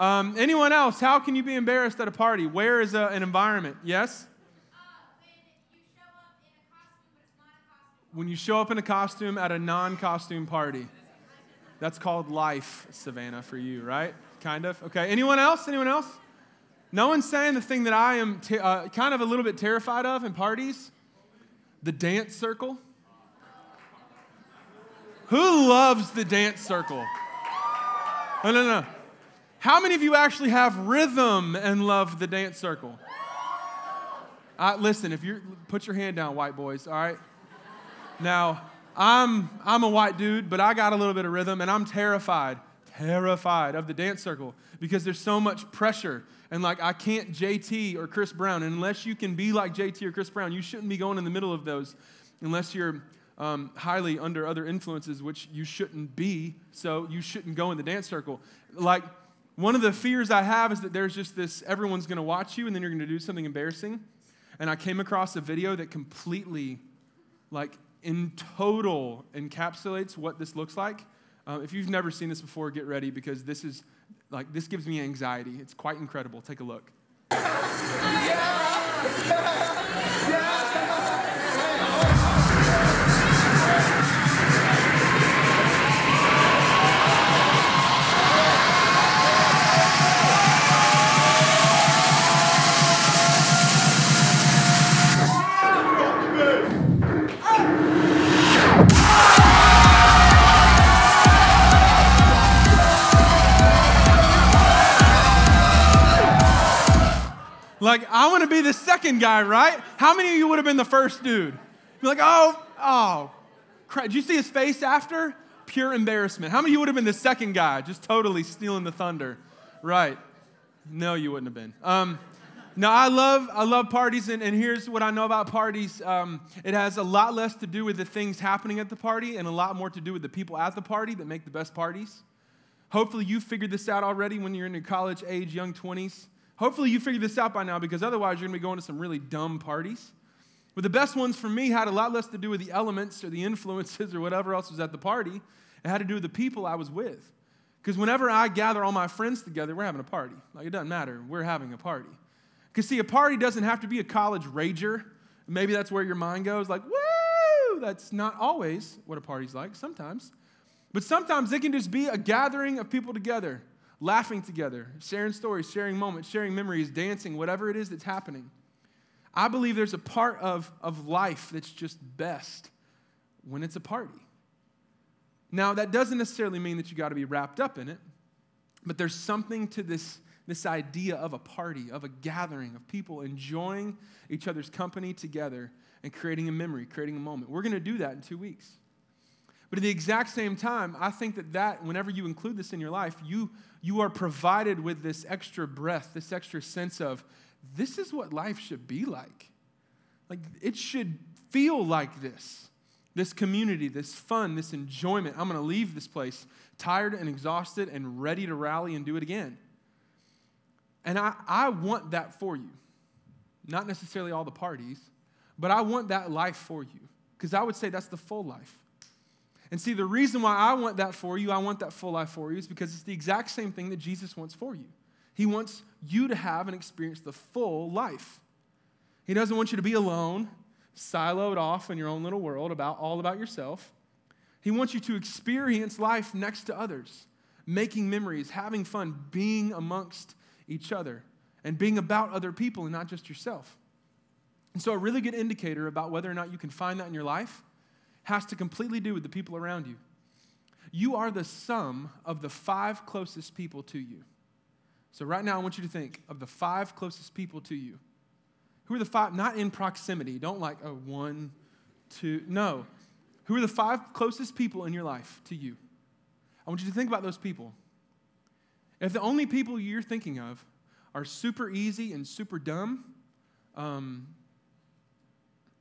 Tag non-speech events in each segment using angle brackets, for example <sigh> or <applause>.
Um, anyone else? How can you be embarrassed at a party? Where is a, an environment? Yes? When you show up in a costume at a non costume party. That's called life, Savannah, for you, right? Kind of. Okay. Anyone else? Anyone else? No one's saying the thing that I am t- uh, kind of a little bit terrified of in parties the dance circle. Who loves the dance circle? No, no, no. How many of you actually have rhythm and love the dance circle? Uh, listen, if you put your hand down, white boys, all right? Now, I'm, I'm a white dude, but I got a little bit of rhythm, and I'm terrified, terrified of the dance circle because there's so much pressure. And like, I can't JT or Chris Brown. Unless you can be like JT or Chris Brown, you shouldn't be going in the middle of those unless you're um, highly under other influences, which you shouldn't be. So you shouldn't go in the dance circle. Like, one of the fears I have is that there's just this everyone's going to watch you and then you're going to do something embarrassing. And I came across a video that completely, like, in total encapsulates what this looks like. Uh, if you've never seen this before, get ready because this is like this gives me anxiety. It's quite incredible. Take a look. <laughs> <laughs> Like, I want to be the second guy, right? How many of you would have been the first dude? You're like, oh, oh, crap. Did you see his face after? Pure embarrassment. How many of you would have been the second guy, just totally stealing the thunder? Right. No, you wouldn't have been. Um, now, I love, I love parties, and, and here's what I know about parties. Um, it has a lot less to do with the things happening at the party and a lot more to do with the people at the party that make the best parties. Hopefully, you figured this out already when you're in your college age, young 20s. Hopefully, you figured this out by now because otherwise, you're going to be going to some really dumb parties. But the best ones for me had a lot less to do with the elements or the influences <laughs> or whatever else was at the party. It had to do with the people I was with. Because whenever I gather all my friends together, we're having a party. Like, it doesn't matter. We're having a party. Because, see, a party doesn't have to be a college rager. Maybe that's where your mind goes, like, woo! That's not always what a party's like, sometimes. But sometimes it can just be a gathering of people together laughing together, sharing stories, sharing moments, sharing memories, dancing, whatever it is that's happening. I believe there's a part of, of life that's just best when it's a party. Now, that doesn't necessarily mean that you got to be wrapped up in it, but there's something to this, this idea of a party, of a gathering, of people enjoying each other's company together and creating a memory, creating a moment. We're going to do that in two weeks. But at the exact same time, I think that that, whenever you include this in your life, you, you are provided with this extra breath, this extra sense of this is what life should be like. Like it should feel like this this community, this fun, this enjoyment. I'm going to leave this place tired and exhausted and ready to rally and do it again. And I, I want that for you. Not necessarily all the parties, but I want that life for you. Because I would say that's the full life. And see, the reason why I want that for you, I want that full life for you, is because it's the exact same thing that Jesus wants for you. He wants you to have and experience the full life. He doesn't want you to be alone, siloed off in your own little world about all about yourself. He wants you to experience life next to others, making memories, having fun, being amongst each other, and being about other people and not just yourself. And so, a really good indicator about whether or not you can find that in your life has to completely do with the people around you. You are the sum of the five closest people to you. So, right now, I want you to think of the five closest people to you. Who are the five? Not in proximity. Don't like, oh, one, two. No. Who are the five closest people in your life to you? I want you to think about those people. If the only people you're thinking of are super easy and super dumb, um,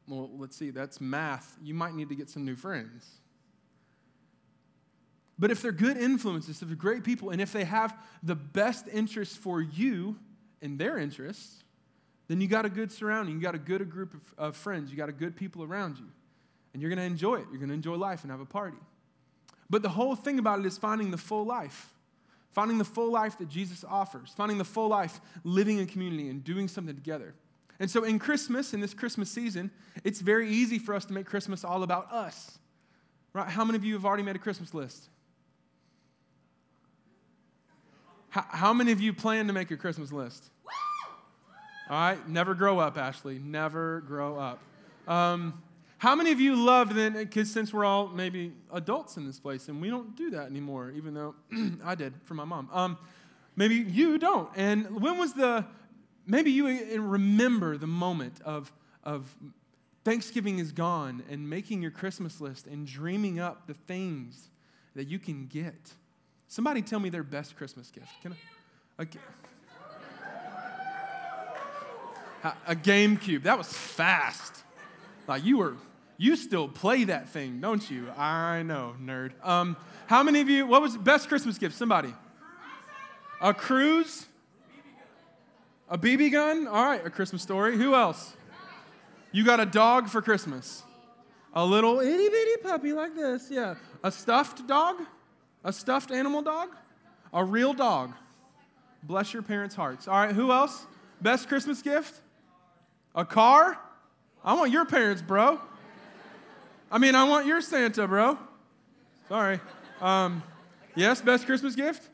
well, let's see, that's math. You might need to get some new friends. But if they're good influences, if they're great people, and if they have the best interests for you and their interests, then you got a good surrounding. You got a good group of, of friends. You got a good people around you. And you're going to enjoy it. You're going to enjoy life and have a party. But the whole thing about it is finding the full life. finding the full life that Jesus offers, finding the full life living in community and doing something together. And so in Christmas, in this Christmas season, it's very easy for us to make Christmas all about us. Right? How many of you have already made a Christmas list? How, how many of you plan to make a Christmas list? All right, never grow up, Ashley. Never grow up. Um, how many of you loved then? Because since we're all maybe adults in this place, and we don't do that anymore, even though <clears throat> I did for my mom. Um, maybe you don't. And when was the? Maybe you remember the moment of of Thanksgiving is gone, and making your Christmas list and dreaming up the things that you can get. Somebody tell me their best Christmas gift. Can I? Okay. A GameCube. That was fast. Like you were, you still play that thing, don't you? I know, nerd. Um, how many of you, what was best Christmas gift? Somebody. A cruise? A BB gun? All right, a Christmas story. Who else? You got a dog for Christmas. A little itty bitty puppy like this, yeah. A stuffed dog? A stuffed animal dog? A real dog. Bless your parents' hearts. All right, who else? Best Christmas gift? A car? I want your parents, bro. I mean, I want your Santa, bro. Sorry. Um, yes, best Christmas gift?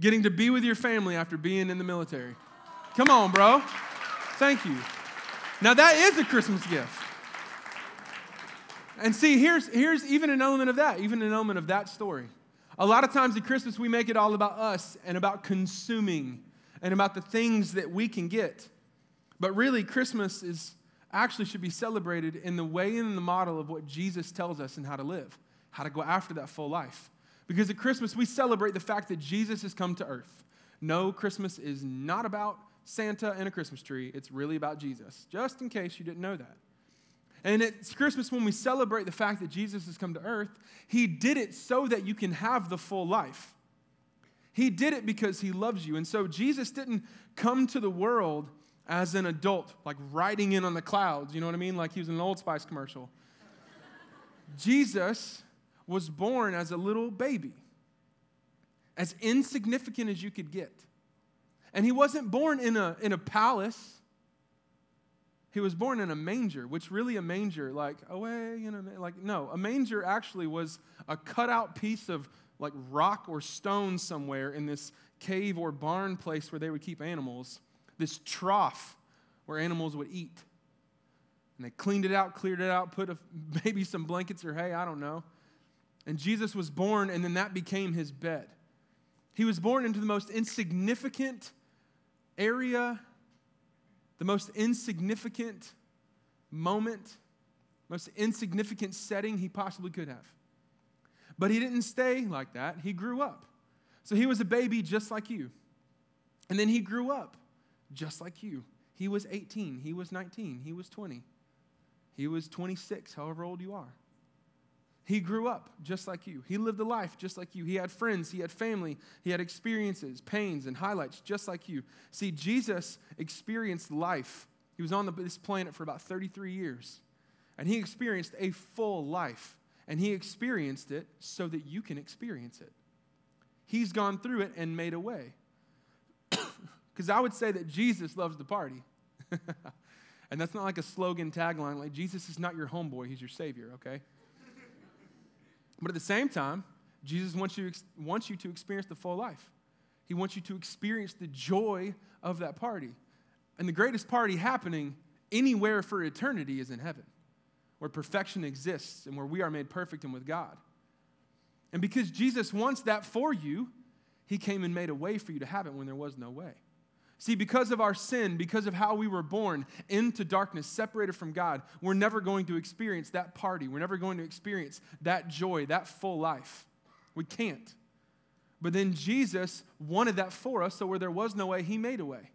Getting to be with your family after being in the military. Come on, bro. Thank you. Now, that is a Christmas gift. And see, here's, here's even an element of that, even an element of that story. A lot of times at Christmas, we make it all about us and about consuming and about the things that we can get. But really, Christmas is actually should be celebrated in the way and in the model of what Jesus tells us and how to live, how to go after that full life. Because at Christmas, we celebrate the fact that Jesus has come to earth. No, Christmas is not about Santa and a Christmas tree, it's really about Jesus, just in case you didn't know that. And it's Christmas when we celebrate the fact that Jesus has come to earth. He did it so that you can have the full life. He did it because he loves you. And so Jesus didn't come to the world as an adult, like riding in on the clouds. You know what I mean? Like he was in an Old Spice commercial. <laughs> Jesus was born as a little baby, as insignificant as you could get. And he wasn't born in a, in a palace. He was born in a manger, which really a manger, like away, you know, like no, a manger actually was a cutout piece of like rock or stone somewhere in this cave or barn place where they would keep animals, this trough where animals would eat. And they cleaned it out, cleared it out, put a, <laughs> maybe some blankets or hay, I don't know. And Jesus was born, and then that became his bed. He was born into the most insignificant area, the most insignificant moment, most insignificant setting he possibly could have. But he didn't stay like that. He grew up. So he was a baby just like you. And then he grew up just like you. He was 18, he was 19, he was 20, he was 26, however old you are. He grew up just like you. He lived a life just like you. He had friends, he had family, he had experiences, pains, and highlights just like you. See, Jesus experienced life. He was on this planet for about 33 years, and he experienced a full life and he experienced it so that you can experience it. He's gone through it and made a way. <coughs> Because I would say that Jesus loves the party. <laughs> and that's not like a slogan tagline, like Jesus is not your homeboy, he's your savior, okay? But at the same time, Jesus wants you, wants you to experience the full life. He wants you to experience the joy of that party. And the greatest party happening anywhere for eternity is in heaven where perfection exists and where we are made perfect and with God. And because Jesus wants that for you, he came and made a way for you to have it when there was no way. See, because of our sin, because of how we were born into darkness, separated from God, we're never going to experience that party. We're never going to experience that joy, that full life. We can't. But then Jesus wanted that for us, so where there was no way, he made a way.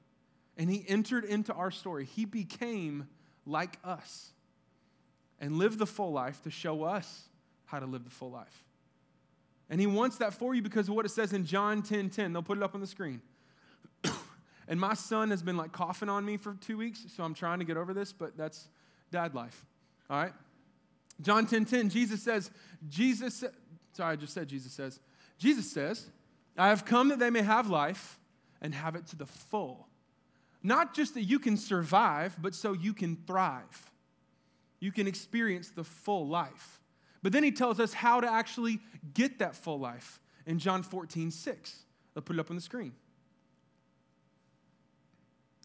And he entered into our story. He became like us and live the full life to show us how to live the full life. And he wants that for you because of what it says in John 10 10. They'll put it up on the screen. And my son has been like coughing on me for two weeks, so I'm trying to get over this, but that's dad life. All right? John 10 10, Jesus says, Jesus, Sorry, I just said Jesus says. Jesus says, I have come that they may have life and have it to the full. Not just that you can survive, but so you can thrive. You can experience the full life. But then he tells us how to actually get that full life in John 14, 6. I'll put it up on the screen.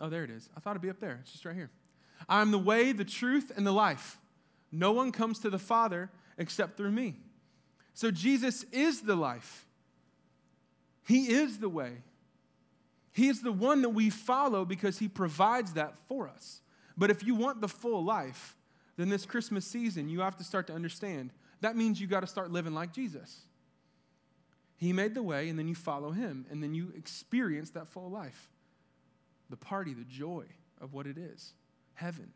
Oh, there it is. I thought it'd be up there. It's just right here. I'm the way, the truth, and the life. No one comes to the Father except through me. So Jesus is the life. He is the way. He is the one that we follow because He provides that for us. But if you want the full life, then this Christmas season, you have to start to understand that means you got to start living like Jesus. He made the way, and then you follow Him, and then you experience that full life the party, the joy of what it is heaven.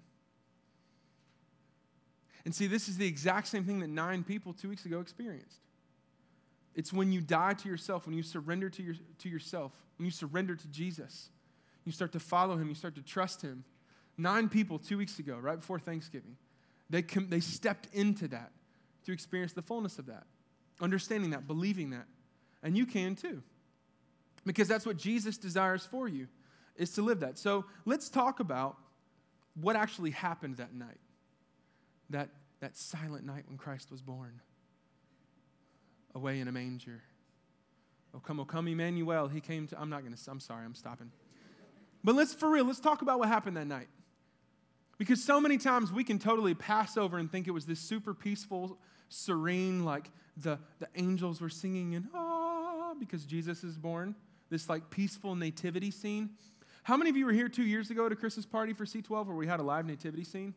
And see, this is the exact same thing that nine people two weeks ago experienced. It's when you die to yourself, when you surrender to, your, to yourself, when you surrender to Jesus, you start to follow him, you start to trust him. Nine people two weeks ago, right before Thanksgiving, they, com- they stepped into that to experience the fullness of that, understanding that, believing that. And you can too, because that's what Jesus desires for you, is to live that. So let's talk about what actually happened that night, that, that silent night when Christ was born away in a manger. Oh, come, oh, come, Emmanuel. He came to, I'm not going to, I'm sorry, I'm stopping. But let's, for real, let's talk about what happened that night. Because so many times we can totally pass over and think it was this super peaceful, serene, like the, the angels were singing and ah, because Jesus is born. This like peaceful nativity scene. How many of you were here two years ago at a Christmas party for C12 where we had a live nativity scene?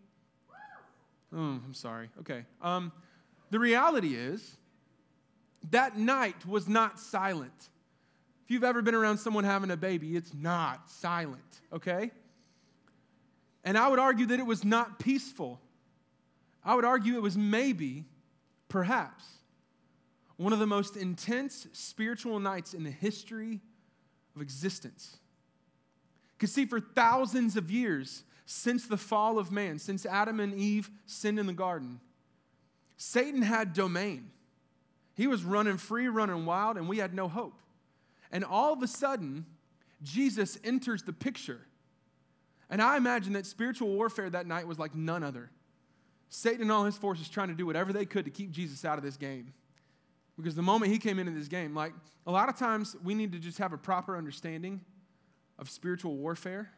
Oh, I'm sorry. Okay. Um, the reality is, that night was not silent. If you've ever been around someone having a baby, it's not silent, okay? And I would argue that it was not peaceful. I would argue it was maybe, perhaps, one of the most intense spiritual nights in the history of existence. Because, see, for thousands of years, since the fall of man, since Adam and Eve sinned in the garden, Satan had domain. He was running free, running wild, and we had no hope. And all of a sudden, Jesus enters the picture. And I imagine that spiritual warfare that night was like none other. Satan and all his forces trying to do whatever they could to keep Jesus out of this game. Because the moment he came into this game, like a lot of times we need to just have a proper understanding of spiritual warfare.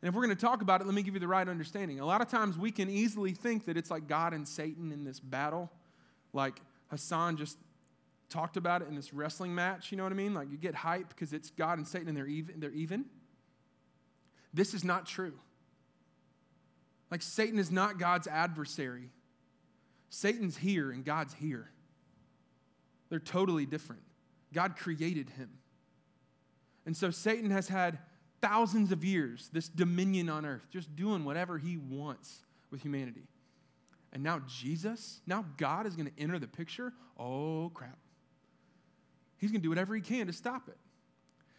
And if we're going to talk about it, let me give you the right understanding. A lot of times we can easily think that it's like God and Satan in this battle. Like Hassan just talked about it in this wrestling match. You know what I mean? Like you get hype because it's God and Satan and they're even. They're even. This is not true. Like Satan is not God's adversary. Satan's here and God's here. They're totally different. God created him. And so Satan has had thousands of years this dominion on earth, just doing whatever he wants with humanity. And now Jesus, now God is going to enter the picture. Oh, crap. He's going to do whatever he can to stop it.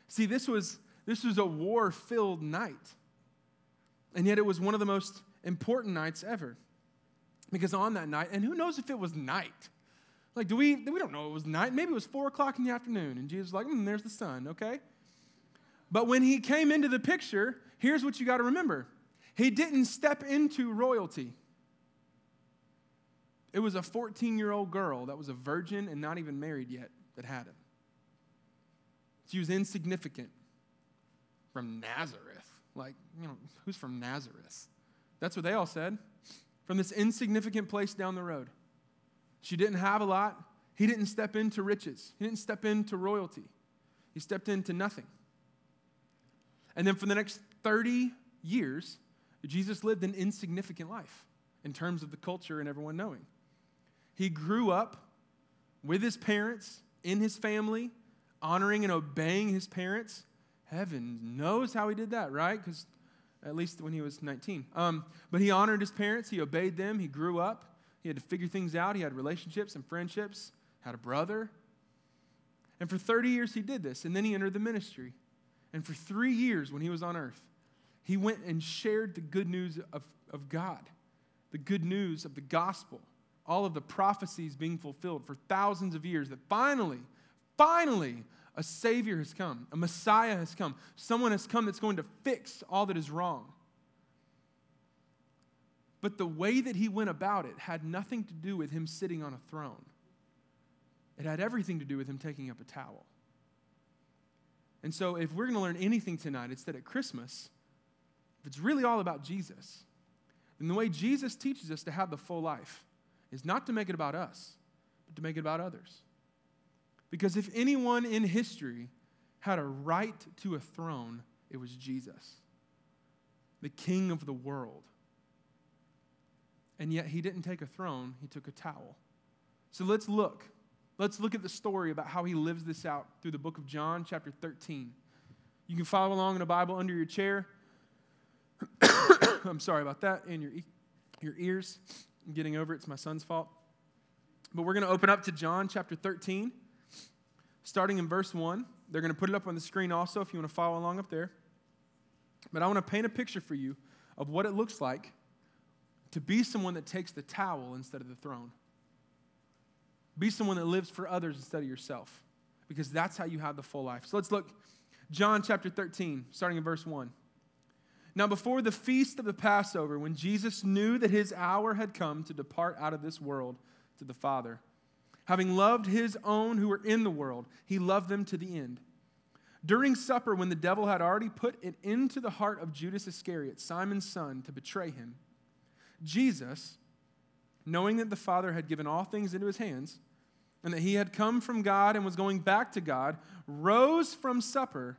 See, this was, this was a war filled night. And yet it was one of the most important nights ever. Because on that night, and who knows if it was night? Like, do we, we don't know it was night. Maybe it was four o'clock in the afternoon. And Jesus was like, mm, there's the sun, okay? But when he came into the picture, here's what you got to remember he didn't step into royalty. It was a 14 year old girl that was a virgin and not even married yet that had him. She was insignificant from Nazareth. Like, you know, who's from Nazareth? That's what they all said. From this insignificant place down the road. She didn't have a lot. He didn't step into riches, he didn't step into royalty. He stepped into nothing. And then for the next 30 years, Jesus lived an insignificant life in terms of the culture and everyone knowing. He grew up with his parents, in his family, honoring and obeying his parents. Heaven knows how he did that, right? Because at least when he was 19. Um, but he honored his parents, he obeyed them, he grew up, he had to figure things out, he had relationships and friendships, had a brother. And for 30 years he did this, and then he entered the ministry. And for three years when he was on earth, he went and shared the good news of, of God, the good news of the gospel all of the prophecies being fulfilled for thousands of years that finally, finally, a Savior has come, a Messiah has come, someone has come that's going to fix all that is wrong. But the way that he went about it had nothing to do with him sitting on a throne. It had everything to do with him taking up a towel. And so, if we're going to learn anything tonight, it's that at Christmas, if it's really all about Jesus, then the way Jesus teaches us to have the full life is not to make it about us, but to make it about others. Because if anyone in history had a right to a throne, it was Jesus, the King of the world. And yet he didn't take a throne, he took a towel. So let's look Let's look at the story about how he lives this out through the book of John, chapter 13. You can follow along in a Bible under your chair. <coughs> I'm sorry about that, and your, your ears. I'm getting over it. It's my son's fault. But we're going to open up to John chapter 13, starting in verse 1. They're going to put it up on the screen also if you want to follow along up there. But I want to paint a picture for you of what it looks like to be someone that takes the towel instead of the throne. Be someone that lives for others instead of yourself, because that's how you have the full life. So let's look. John chapter 13, starting in verse 1. Now, before the feast of the Passover, when Jesus knew that his hour had come to depart out of this world to the Father, having loved his own who were in the world, he loved them to the end. During supper, when the devil had already put it into the heart of Judas Iscariot, Simon's son, to betray him, Jesus, knowing that the Father had given all things into his hands, and that he had come from God and was going back to God, rose from supper,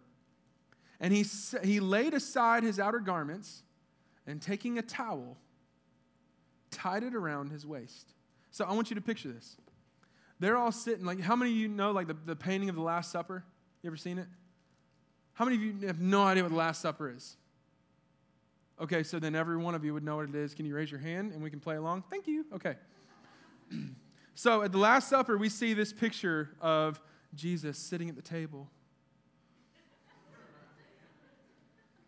and he, he laid aside his outer garments, and taking a towel, tied it around his waist. So I want you to picture this. They're all sitting, like, how many of you know, like, the, the painting of the Last Supper? You ever seen it? How many of you have no idea what the Last Supper is? Okay, so then every one of you would know what it is. Can you raise your hand and we can play along? Thank you. Okay. <clears throat> So at the Last Supper, we see this picture of Jesus sitting at the table.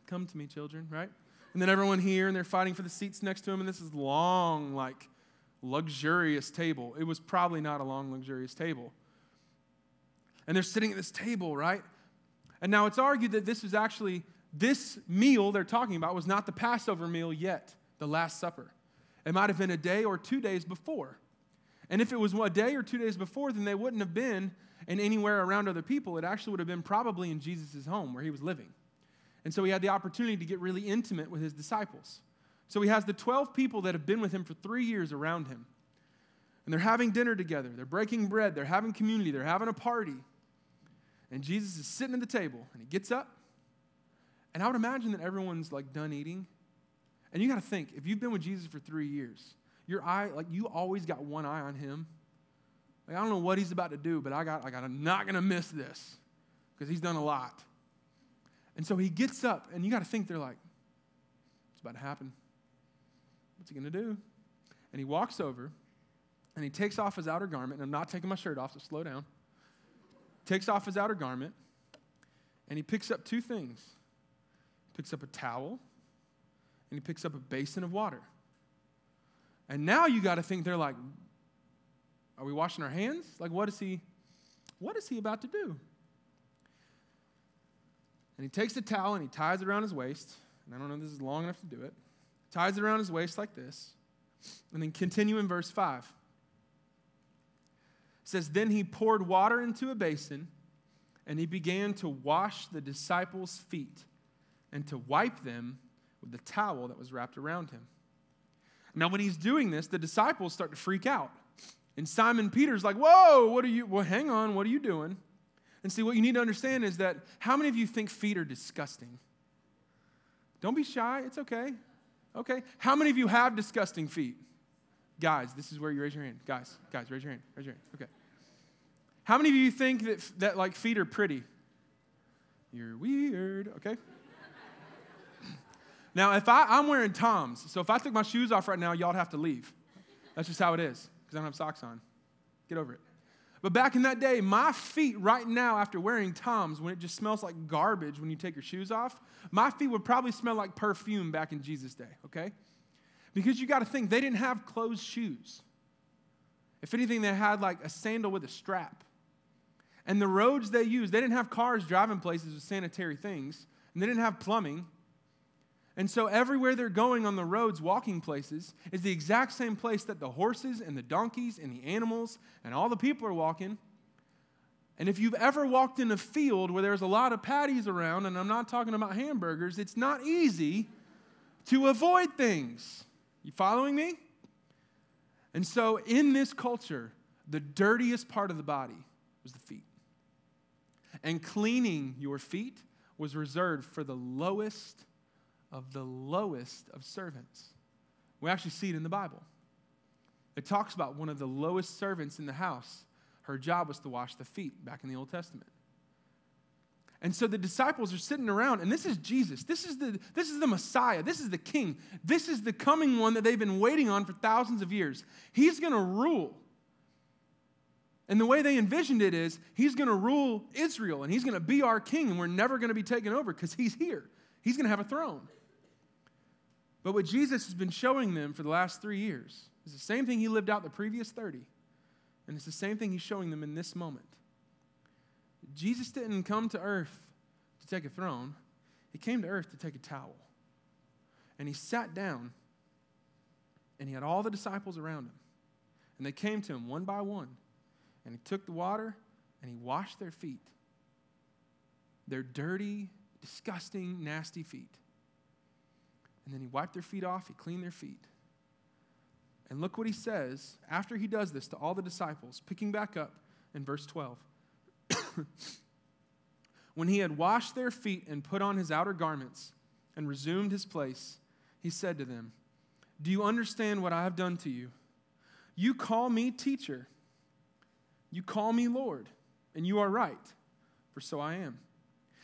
Come to me, children, right? And then everyone here, and they're fighting for the seats next to him, and this is long, like luxurious table. It was probably not a long, luxurious table. And they're sitting at this table, right? And now it's argued that this is actually, this meal they're talking about was not the Passover meal yet, the Last Supper. It might have been a day or two days before. And if it was a day or two days before, then they wouldn't have been in anywhere around other people. It actually would have been probably in Jesus' home where he was living. And so he had the opportunity to get really intimate with his disciples. So he has the 12 people that have been with him for three years around him. And they're having dinner together. They're breaking bread. They're having community. They're having a party. And Jesus is sitting at the table and he gets up. And I would imagine that everyone's like done eating. And you got to think if you've been with Jesus for three years, your eye, like you always got one eye on him. Like, I don't know what he's about to do, but I got, I got, I'm not going to miss this because he's done a lot. And so he gets up, and you got to think they're like, it's about to happen. What's he going to do? And he walks over, and he takes off his outer garment, and I'm not taking my shirt off, so slow down. Takes off his outer garment, and he picks up two things. Picks up a towel, and he picks up a basin of water. And now you got to think they're like, are we washing our hands? Like, what is he, what is he about to do? And he takes the towel and he ties it around his waist. And I don't know if this is long enough to do it. Ties it around his waist like this. And then continue in verse 5. It says, Then he poured water into a basin and he began to wash the disciples' feet and to wipe them with the towel that was wrapped around him. Now, when he's doing this, the disciples start to freak out. And Simon Peter's like, Whoa, what are you? Well, hang on, what are you doing? And see, what you need to understand is that how many of you think feet are disgusting? Don't be shy, it's okay. Okay. How many of you have disgusting feet? Guys, this is where you raise your hand. Guys, guys, raise your hand. Raise your hand. Okay. How many of you think that, that like feet are pretty? You're weird, okay? Now, if I, I'm wearing Toms, so if I took my shoes off right now, y'all'd have to leave. That's just how it is, because I don't have socks on. Get over it. But back in that day, my feet right now, after wearing Toms, when it just smells like garbage when you take your shoes off, my feet would probably smell like perfume back in Jesus' day, okay? Because you got to think, they didn't have closed shoes. If anything, they had like a sandal with a strap. And the roads they used, they didn't have cars driving places with sanitary things, and they didn't have plumbing. And so everywhere they're going on the roads, walking places, is the exact same place that the horses and the donkeys and the animals and all the people are walking. And if you've ever walked in a field where there's a lot of patties around, and I'm not talking about hamburgers, it's not easy to avoid things. You following me? And so in this culture, the dirtiest part of the body was the feet. And cleaning your feet was reserved for the lowest of the lowest of servants. We actually see it in the Bible. It talks about one of the lowest servants in the house. Her job was to wash the feet back in the Old Testament. And so the disciples are sitting around, and this is Jesus. This is, the, this is the Messiah. This is the King. This is the coming one that they've been waiting on for thousands of years. He's going to rule. And the way they envisioned it is he's going to rule Israel, and he's going to be our king, and we're never going to be taken over because he's here. He's going to have a throne. But what Jesus has been showing them for the last three years is the same thing he lived out the previous 30. And it's the same thing he's showing them in this moment. Jesus didn't come to earth to take a throne, he came to earth to take a towel. And he sat down, and he had all the disciples around him. And they came to him one by one. And he took the water and he washed their feet. Their dirty, disgusting, nasty feet. And then he wiped their feet off, he cleaned their feet. And look what he says after he does this to all the disciples, picking back up in verse 12. <coughs> when he had washed their feet and put on his outer garments and resumed his place, he said to them, Do you understand what I have done to you? You call me teacher, you call me Lord, and you are right, for so I am.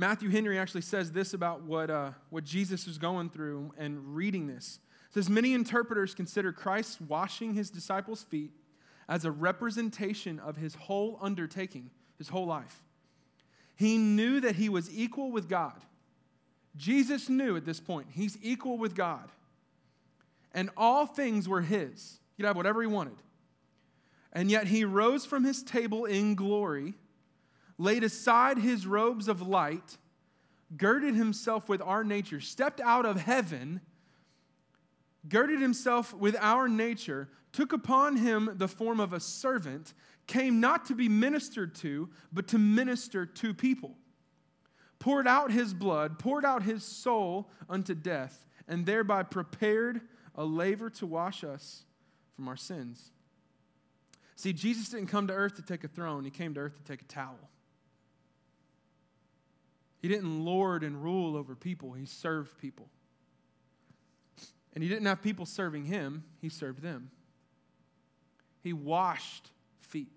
Matthew Henry actually says this about what, uh, what Jesus is going through and reading this. It says, Many interpreters consider Christ washing his disciples' feet as a representation of his whole undertaking his whole life. He knew that he was equal with God. Jesus knew at this point he's equal with God. And all things were his. He could have whatever he wanted. And yet he rose from his table in glory, laid aside his robes of light, girded himself with our nature, stepped out of heaven, girded himself with our nature, took upon him the form of a servant, came not to be ministered to, but to minister to people. Poured out his blood, poured out his soul unto death, and thereby prepared a laver to wash us from our sins. See, Jesus didn't come to earth to take a throne, he came to earth to take a towel. He didn't lord and rule over people, he served people. And he didn't have people serving him, he served them. He washed feet.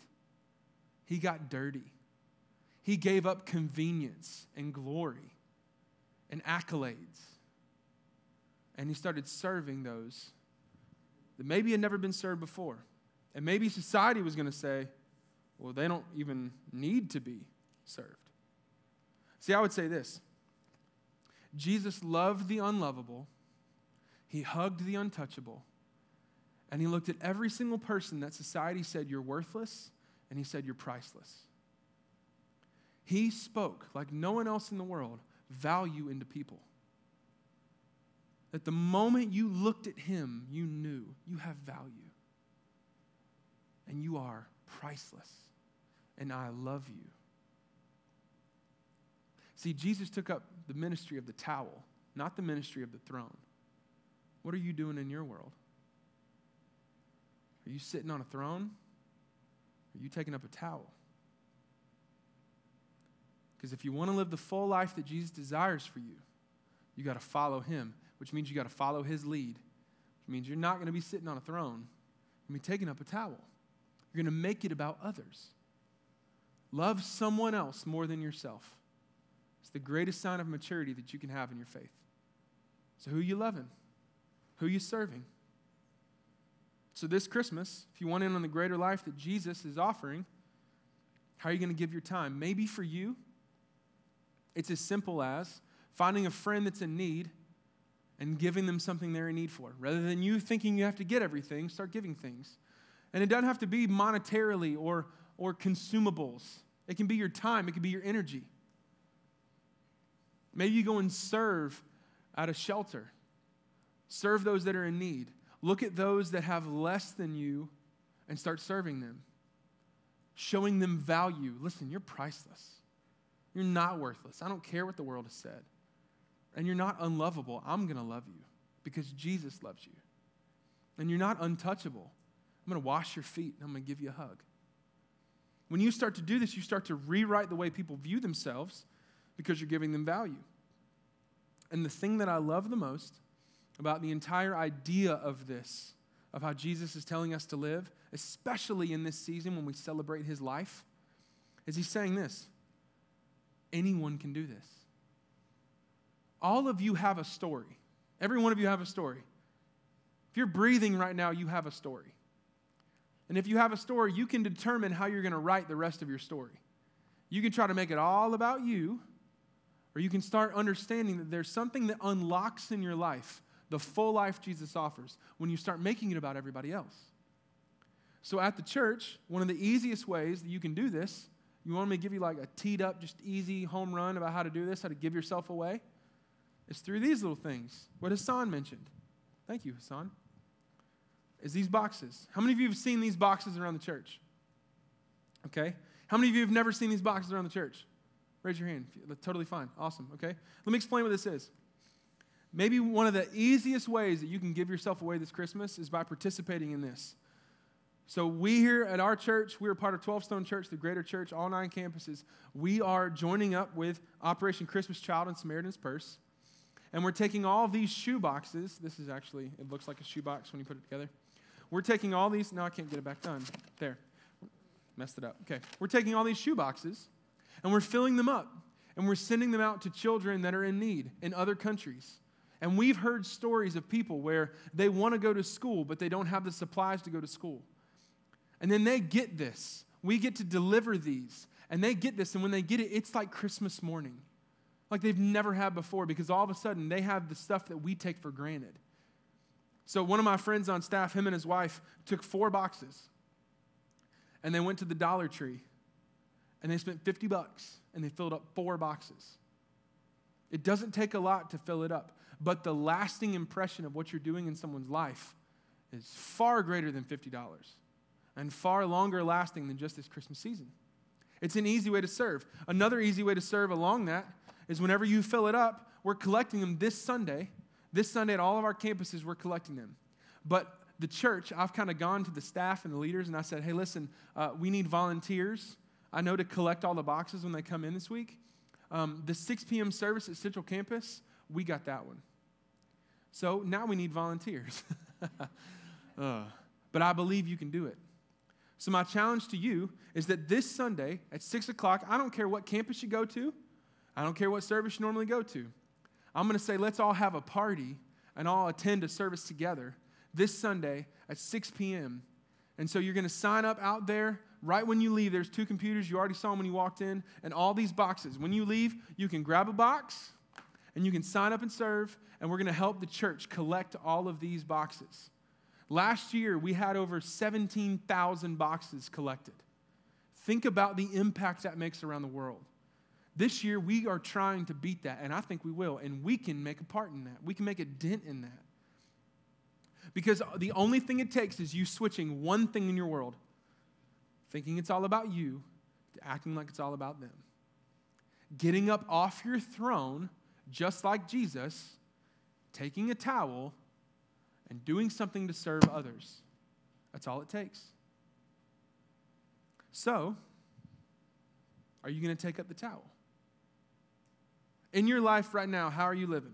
He got dirty. He gave up convenience and glory and accolades. And he started serving those that maybe had never been served before. And maybe society was going to say, well, they don't even need to be served. See, I would say this Jesus loved the unlovable, he hugged the untouchable, and he looked at every single person that society said, You're worthless, and he said, You're priceless. He spoke, like no one else in the world, value into people. That the moment you looked at him, you knew you have value. And you are priceless. And I love you. See, Jesus took up the ministry of the towel, not the ministry of the throne. What are you doing in your world? Are you sitting on a throne? Are you taking up a towel? Because if you want to live the full life that Jesus desires for you, you got to follow him, which means you got to follow his lead, which means you're not going to be sitting on a throne. I be taking up a towel. You're going to make it about others. Love someone else more than yourself. It's the greatest sign of maturity that you can have in your faith. So, who are you loving? Who are you serving? So, this Christmas, if you want in on the greater life that Jesus is offering, how are you going to give your time? Maybe for you, it's as simple as finding a friend that's in need and giving them something they're in need for. Rather than you thinking you have to get everything, start giving things. And it doesn't have to be monetarily or, or consumables, it can be your time, it can be your energy. Maybe you go and serve at a shelter, serve those that are in need. Look at those that have less than you and start serving them, showing them value. Listen, you're priceless. You're not worthless. I don't care what the world has said. And you're not unlovable. I'm going to love you because Jesus loves you. And you're not untouchable. I'm going to wash your feet and I'm going to give you a hug. When you start to do this, you start to rewrite the way people view themselves because you're giving them value. And the thing that I love the most about the entire idea of this, of how Jesus is telling us to live, especially in this season when we celebrate his life, is he's saying this anyone can do this. All of you have a story. Every one of you have a story. If you're breathing right now, you have a story. And if you have a story, you can determine how you're going to write the rest of your story. You can try to make it all about you, or you can start understanding that there's something that unlocks in your life the full life Jesus offers when you start making it about everybody else. So at the church, one of the easiest ways that you can do this, you want me to give you like a teed up, just easy home run about how to do this, how to give yourself away? It's through these little things. What Hassan mentioned. Thank you, Hassan. Is these boxes. How many of you have seen these boxes around the church? Okay. How many of you have never seen these boxes around the church? Raise your hand. Totally fine. Awesome. Okay. Let me explain what this is. Maybe one of the easiest ways that you can give yourself away this Christmas is by participating in this. So, we here at our church, we're part of 12 Stone Church, the greater church, all nine campuses. We are joining up with Operation Christmas Child and Samaritan's Purse. And we're taking all these shoe boxes. This is actually, it looks like a shoe box when you put it together. We're taking all these, no, I can't get it back done. There. Messed it up. Okay. We're taking all these shoe boxes and we're filling them up and we're sending them out to children that are in need in other countries. And we've heard stories of people where they want to go to school, but they don't have the supplies to go to school. And then they get this. We get to deliver these. And they get this. And when they get it, it's like Christmas morning like they've never had before because all of a sudden they have the stuff that we take for granted. So, one of my friends on staff, him and his wife, took four boxes and they went to the Dollar Tree and they spent 50 bucks and they filled up four boxes. It doesn't take a lot to fill it up, but the lasting impression of what you're doing in someone's life is far greater than $50 and far longer lasting than just this Christmas season. It's an easy way to serve. Another easy way to serve along that is whenever you fill it up, we're collecting them this Sunday. This Sunday at all of our campuses, we're collecting them. But the church, I've kind of gone to the staff and the leaders and I said, hey, listen, uh, we need volunteers. I know to collect all the boxes when they come in this week. Um, the 6 p.m. service at Central Campus, we got that one. So now we need volunteers. <laughs> uh, but I believe you can do it. So, my challenge to you is that this Sunday at 6 o'clock, I don't care what campus you go to, I don't care what service you normally go to. I'm going to say, let's all have a party and all attend a service together this Sunday at 6 p.m. And so you're going to sign up out there right when you leave. There's two computers. You already saw them when you walked in, and all these boxes. When you leave, you can grab a box and you can sign up and serve, and we're going to help the church collect all of these boxes. Last year, we had over 17,000 boxes collected. Think about the impact that makes around the world. This year, we are trying to beat that, and I think we will, and we can make a part in that. We can make a dent in that. Because the only thing it takes is you switching one thing in your world, thinking it's all about you, to acting like it's all about them. Getting up off your throne, just like Jesus, taking a towel, and doing something to serve others. That's all it takes. So, are you going to take up the towel? In your life right now, how are you living?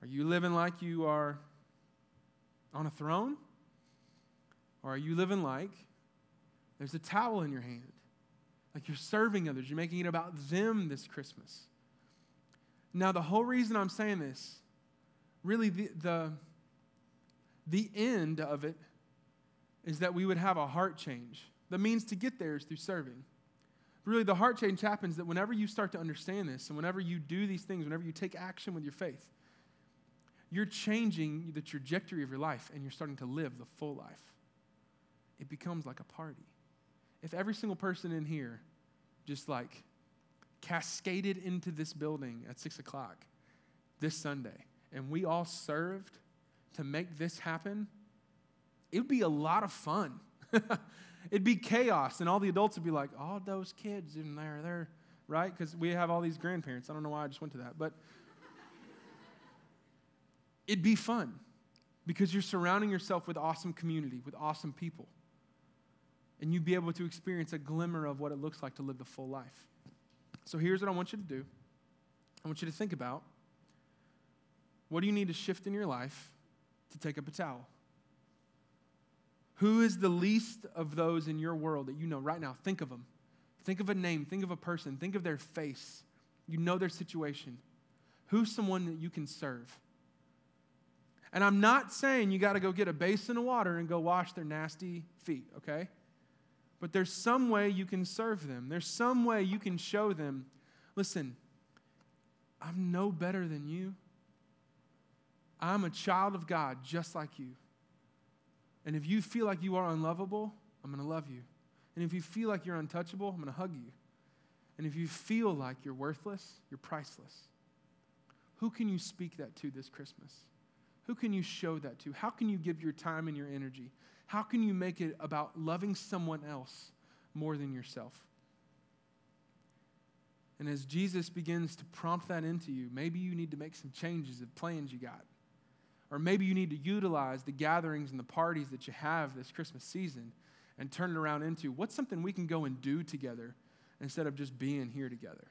Are you living like you are on a throne? Or are you living like there's a towel in your hand? Like you're serving others, you're making it about them this Christmas. Now, the whole reason I'm saying this, really, the, the, the end of it is that we would have a heart change. The means to get there is through serving. Really, the heart change happens that whenever you start to understand this and whenever you do these things, whenever you take action with your faith, you're changing the trajectory of your life and you're starting to live the full life. It becomes like a party. If every single person in here just like cascaded into this building at six o'clock this Sunday and we all served to make this happen, it would be a lot of fun. <laughs> It'd be chaos, and all the adults would be like, all those kids in there, they're, right? Because we have all these grandparents. I don't know why I just went to that, but <laughs> it'd be fun because you're surrounding yourself with awesome community, with awesome people. And you'd be able to experience a glimmer of what it looks like to live the full life. So here's what I want you to do I want you to think about what do you need to shift in your life to take up a towel? Who is the least of those in your world that you know right now? Think of them. Think of a name, think of a person, think of their face. You know their situation. Who's someone that you can serve? And I'm not saying you got to go get a basin of water and go wash their nasty feet, okay? But there's some way you can serve them. There's some way you can show them, listen, I'm no better than you. I'm a child of God just like you. And if you feel like you are unlovable, I'm going to love you. And if you feel like you're untouchable, I'm going to hug you. And if you feel like you're worthless, you're priceless. Who can you speak that to this Christmas? Who can you show that to? How can you give your time and your energy? How can you make it about loving someone else more than yourself? And as Jesus begins to prompt that into you, maybe you need to make some changes of plans you got. Or maybe you need to utilize the gatherings and the parties that you have this Christmas season and turn it around into what's something we can go and do together instead of just being here together.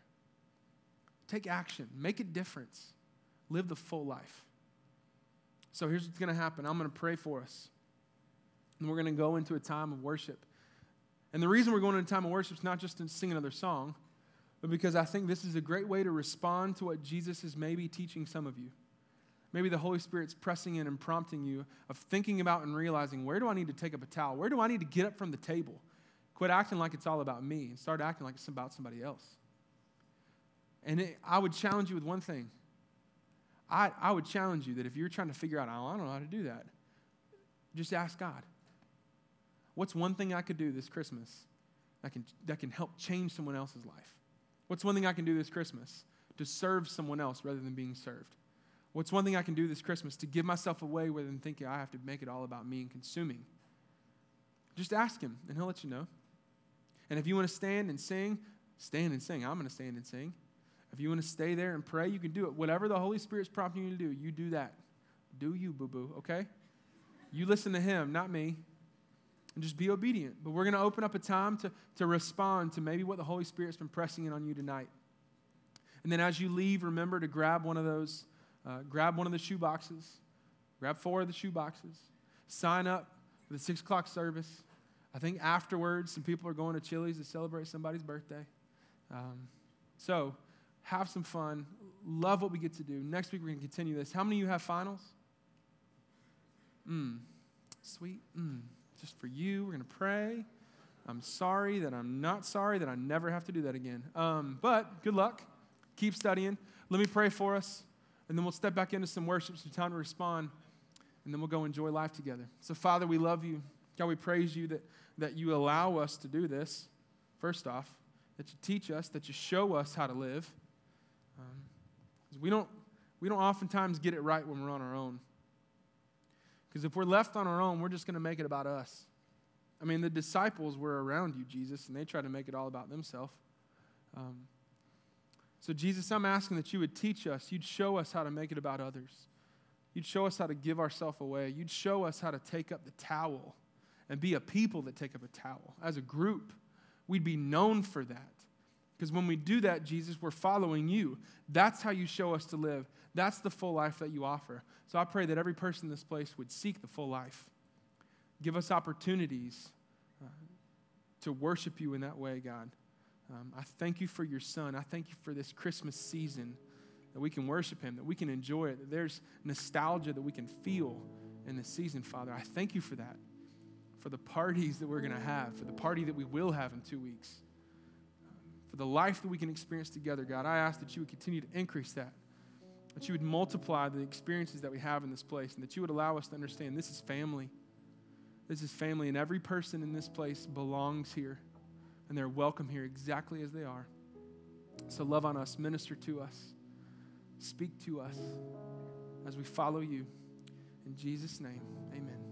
Take action, make a difference, live the full life. So here's what's going to happen I'm going to pray for us, and we're going to go into a time of worship. And the reason we're going into a time of worship is not just to sing another song, but because I think this is a great way to respond to what Jesus is maybe teaching some of you. Maybe the Holy Spirit's pressing in and prompting you of thinking about and realizing where do I need to take up a towel? Where do I need to get up from the table? Quit acting like it's all about me and start acting like it's about somebody else. And it, I would challenge you with one thing. I, I would challenge you that if you're trying to figure out, oh, I don't know how to do that, just ask God. What's one thing I could do this Christmas that can, that can help change someone else's life? What's one thing I can do this Christmas to serve someone else rather than being served? What's one thing I can do this Christmas to give myself away rather than thinking I have to make it all about me and consuming? Just ask Him, and He'll let you know. And if you want to stand and sing, stand and sing. I'm going to stand and sing. If you want to stay there and pray, you can do it. Whatever the Holy Spirit's prompting you to do, you do that. Do you, boo boo, okay? You listen to Him, not me. And just be obedient. But we're going to open up a time to, to respond to maybe what the Holy Spirit's been pressing in on you tonight. And then as you leave, remember to grab one of those uh, grab one of the shoe boxes, grab four of the shoe boxes, sign up for the six o'clock service. I think afterwards, some people are going to Chili's to celebrate somebody's birthday. Um, so have some fun. Love what we get to do. Next week, we're going to continue this. How many of you have finals? Mm, sweet. Mm, just for you, we're going to pray. I'm sorry that I'm not sorry that I never have to do that again. Um, but good luck. Keep studying. Let me pray for us and then we'll step back into some worship, some time to respond, and then we'll go enjoy life together. So, Father, we love you. God, we praise you that, that you allow us to do this, first off, that you teach us, that you show us how to live. Um, we, don't, we don't oftentimes get it right when we're on our own. Because if we're left on our own, we're just going to make it about us. I mean, the disciples were around you, Jesus, and they tried to make it all about themselves. Um, so, Jesus, I'm asking that you would teach us, you'd show us how to make it about others. You'd show us how to give ourselves away. You'd show us how to take up the towel and be a people that take up a towel. As a group, we'd be known for that. Because when we do that, Jesus, we're following you. That's how you show us to live. That's the full life that you offer. So I pray that every person in this place would seek the full life. give us opportunities uh, to worship you in that way, God. Um, I thank you for your son. I thank you for this Christmas season that we can worship him, that we can enjoy it, that there's nostalgia that we can feel in this season, Father. I thank you for that, for the parties that we're going to have, for the party that we will have in two weeks, for the life that we can experience together, God. I ask that you would continue to increase that, that you would multiply the experiences that we have in this place, and that you would allow us to understand this is family. This is family, and every person in this place belongs here, and they're welcome here exactly as they are. So love on us, minister to us, speak to us as we follow you. In Jesus' name, amen.